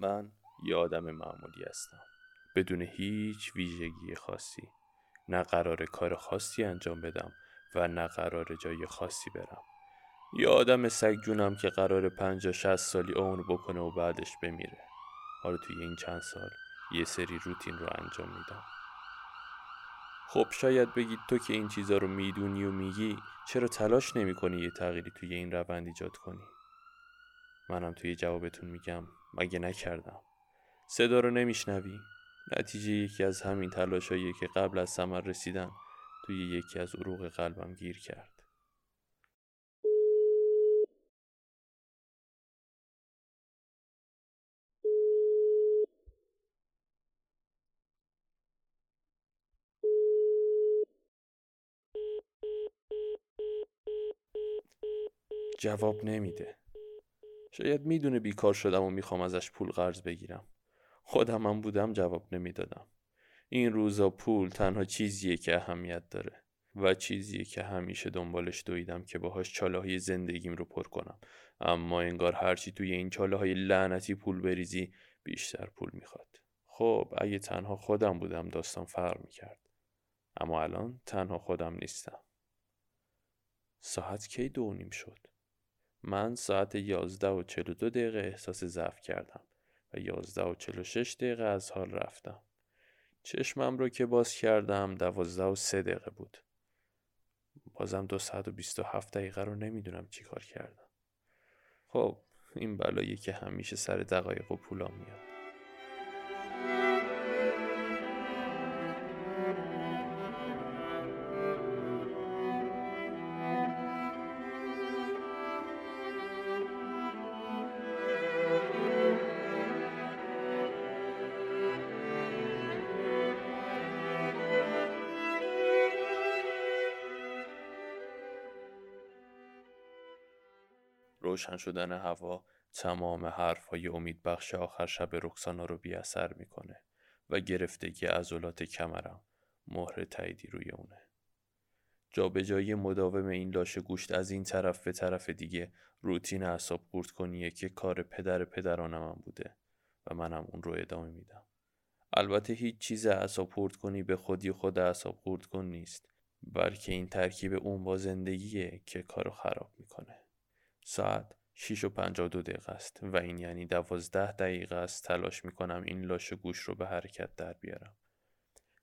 من یه آدم معمولی هستم. بدون هیچ ویژگی خاصی. نه قرار کار خاصی انجام بدم و نه قرار جای خاصی برم. یه آدم سگجونم که قرار پنجا شست سالی عمر بکنه و بعدش بمیره. حالا توی این چند سال یه سری روتین رو انجام میدم. خب شاید بگید تو که این چیزا رو می‌دونی و میگی چرا تلاش نمی کنی یه تغییری توی این روند ایجاد کنی؟ منم توی جوابتون میگم. مگه نکردم؟ صدا رو نمیشنوی؟ نتیجه یکی از همین تلاشایی که قبل از ثمر رسیدن توی یکی از عروق قلبم گیر کرد. جواب نمیده. شاید می‌دونه بیکار شدم و می‌خوام ازش پول قرض بگیرم. خودم هم بودم جواب نمی‌دادم. این روزا پول تنها چیزیه که اهمیت داره و چیزیه که همیشه دنبالش دویدم که باهاش چاله های زندگیم رو پر کنم. اما انگار هرچی توی این چاله های لعنتی پول بریزی بیشتر پول می‌خواد. خب اگه تنها خودم بودم داستان فرق می‌کرد. اما الان تنها خودم نیستم. ساعت کی دو نیم شد؟ من ساعت یازده و چلو دو دقیقه احساس ضعف کردم و یازده و چلو شش دقیقه از حال رفتم. چشمم رو که باز کردم دوازده و سه دقیقه بود. بازم دو ساعت و بیست و هفت دقیقه رو نمی‌دونم چی کار کردم. خب این بلایی که همیشه سر دقایق و پولا میاد. روشن شدن هوا تمام حرفهای امید بخش آخر شب رکسانا رو بی اثر می‌کنه و گرفتگی عضلات کمرم مهر تاییدی روی اونه. جابجایی مداوم این لاشه گوشت از این طرف به طرف دیگه روتین اعصاب قورت کنیه که کار پدر پدرانم بوده و منم اون رو ادامه میدم. البته هیچ چیز اعصاب قورت کنی به خودی خود اعصاب قورت کن نیست بلکه این ترکیب اون با زندگیه که کارو خراب می‌کنه. ساعت 6 و 52 دقیقه است و این یعنی دوازده دقیقه است تلاش می‌کنم این لاش گوش رو به حرکت در بیارم.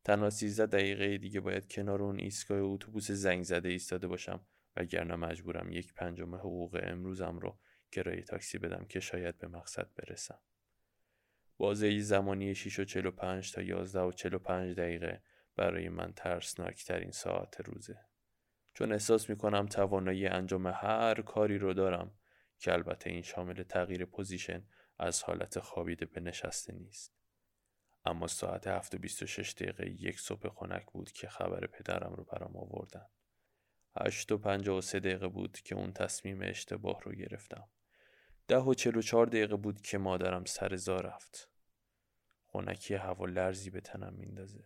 تنها 13 دقیقه دیگه باید کنار اون ایستگاه اتوبوس زنگ زده ایستاده باشم وگرنه مجبورم یک پنجم حقوق امروزم رو کرایه تاکسی بدم که شاید به مقصد برسم. بازه زمانی 6 و 45 تا 11 و 45 دقیقه برای من ترسناک ترین ساعت روزه. چون احساس می کنم توانایی انجام هر کاری رو دارم که البته این شامل تغییر پوزیشن از حالت خوابیده به نشسته نیست. اما ساعت 7 و 26 دقیقه یک صبح خنک بود که خبر پدرم رو برام آوردن. 8 و 53 دقیقه بود که اون تصمیم اشتباه رو گرفتم. 10 و 44 دقیقه بود که مادرم سر زا رفت. خونکی هوا لرزی به تنم میندازه.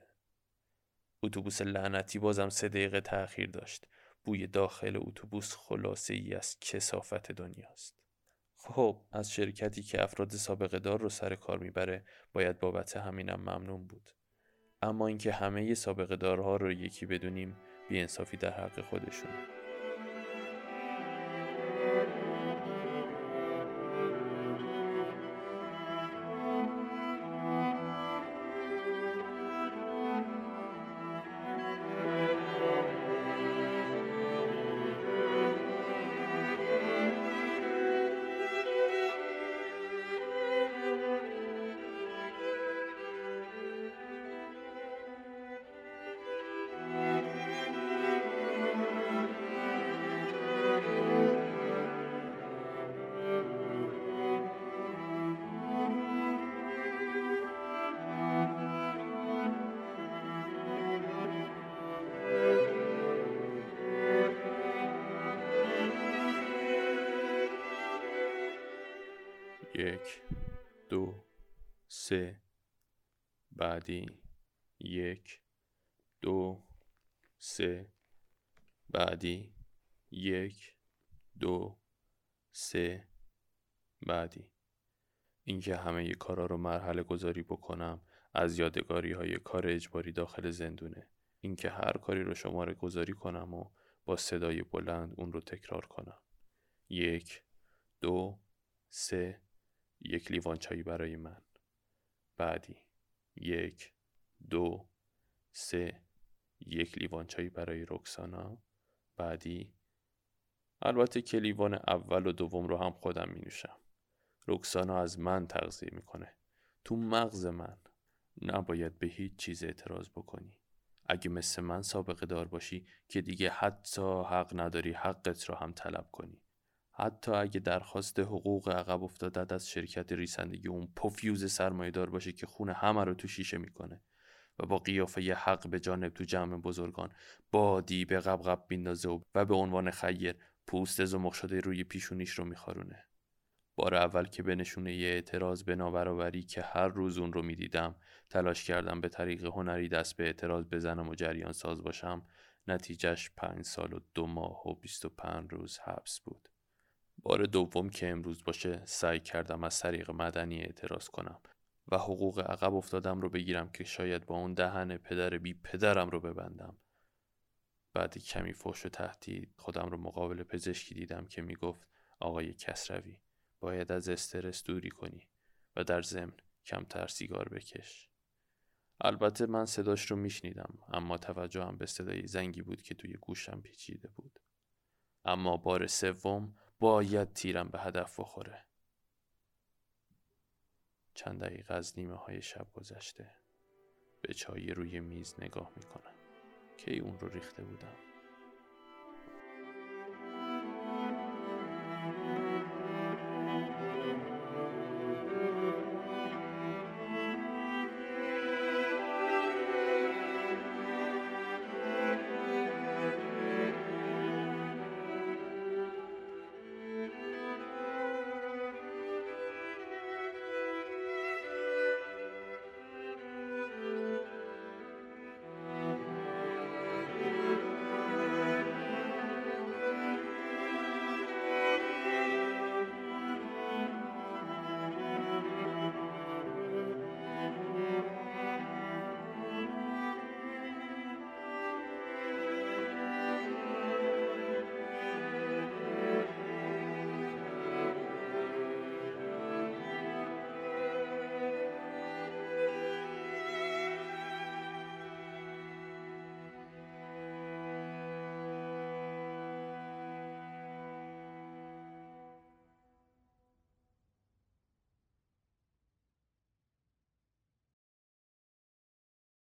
اتوبوس لعنتی بازم سه دقیقه تأخیر داشت. بوی داخل اتوبوس خلاصه ای از کسافت دنیاست. خب از شرکتی که افراد سابقه دار رو سر کار می‌بره باید بابت همینم ممنون بود. اما اینکه همه سابقه دارها رو یکی بدونیم بیانصافی در حق خودشونه. یک دو سه. بعدی یک دو سه. بعدی یک دو سه. بعدی. اینکه همه ی کارا رو مرحله گذاری بکنم از یادگاری های کار اجباری داخل زندونه. اینکه هر کاری رو شماره گذاری کنم و با صدای بلند اون رو تکرار کنم. یک دو سه. یک لیوان چایی برای من. بعدی. یک دو سه. یک لیوان چایی برای رکسانا. بعدی. البته که لیوان اول و دوم رو هم خودم می نوشم رکسانا از من تغذیه می‌کنه. تو مغز من. نباید به هیچ چیز اعتراض بکنی. اگه مثل من سابقه دار باشی که دیگه حتی حق نداری حقت رو هم طلب کنی. حتی اگه درخواست حقوق عقب افتادت از شرکت ریسندگی اون پفیوز سرمایه دار باشه که خونه همه رو تو شیشه می‌کنه و با قیافه ی حق به جانب تو جمع بزرگان بادی به قبقب بیندازه و به عنوان خیر پوست زمخ شده روی پیشونیش رو میخارونه. بار اول که به نشونه یه اعتراض به نابرابری که هر روز اون رو می‌دیدم تلاش کردم به طریق هنری دست به اعتراض بزنم و جریان ساز باشم. نتیجهش پنج سال و دو ماه و بیست و پنج روز حبس بود. بار دوم که امروز باشه سعی کردم از طریق مدنی اعتراض کنم و حقوق عقب افتادم رو بگیرم که شاید با اون دهن پدر بی پدرم رو ببندم. بعد کمی فوش و تهدید خودم رو مقابل پزشکی دیدم که می‌گفت آقای کسروی باید از استرس دوری کنی و در ضمن کمتر سیگار بکش. البته من صداش رو میشنیدم اما توجهم به صدای زنگی بود که توی گوشم پیچیده بود. اما بار سوم باید تیرم به هدف بخوره. چند دقیقه از نیمه های شب گذشته. به چای روی میز نگاه می‌کنم. کی اون رو ریخته بودم؟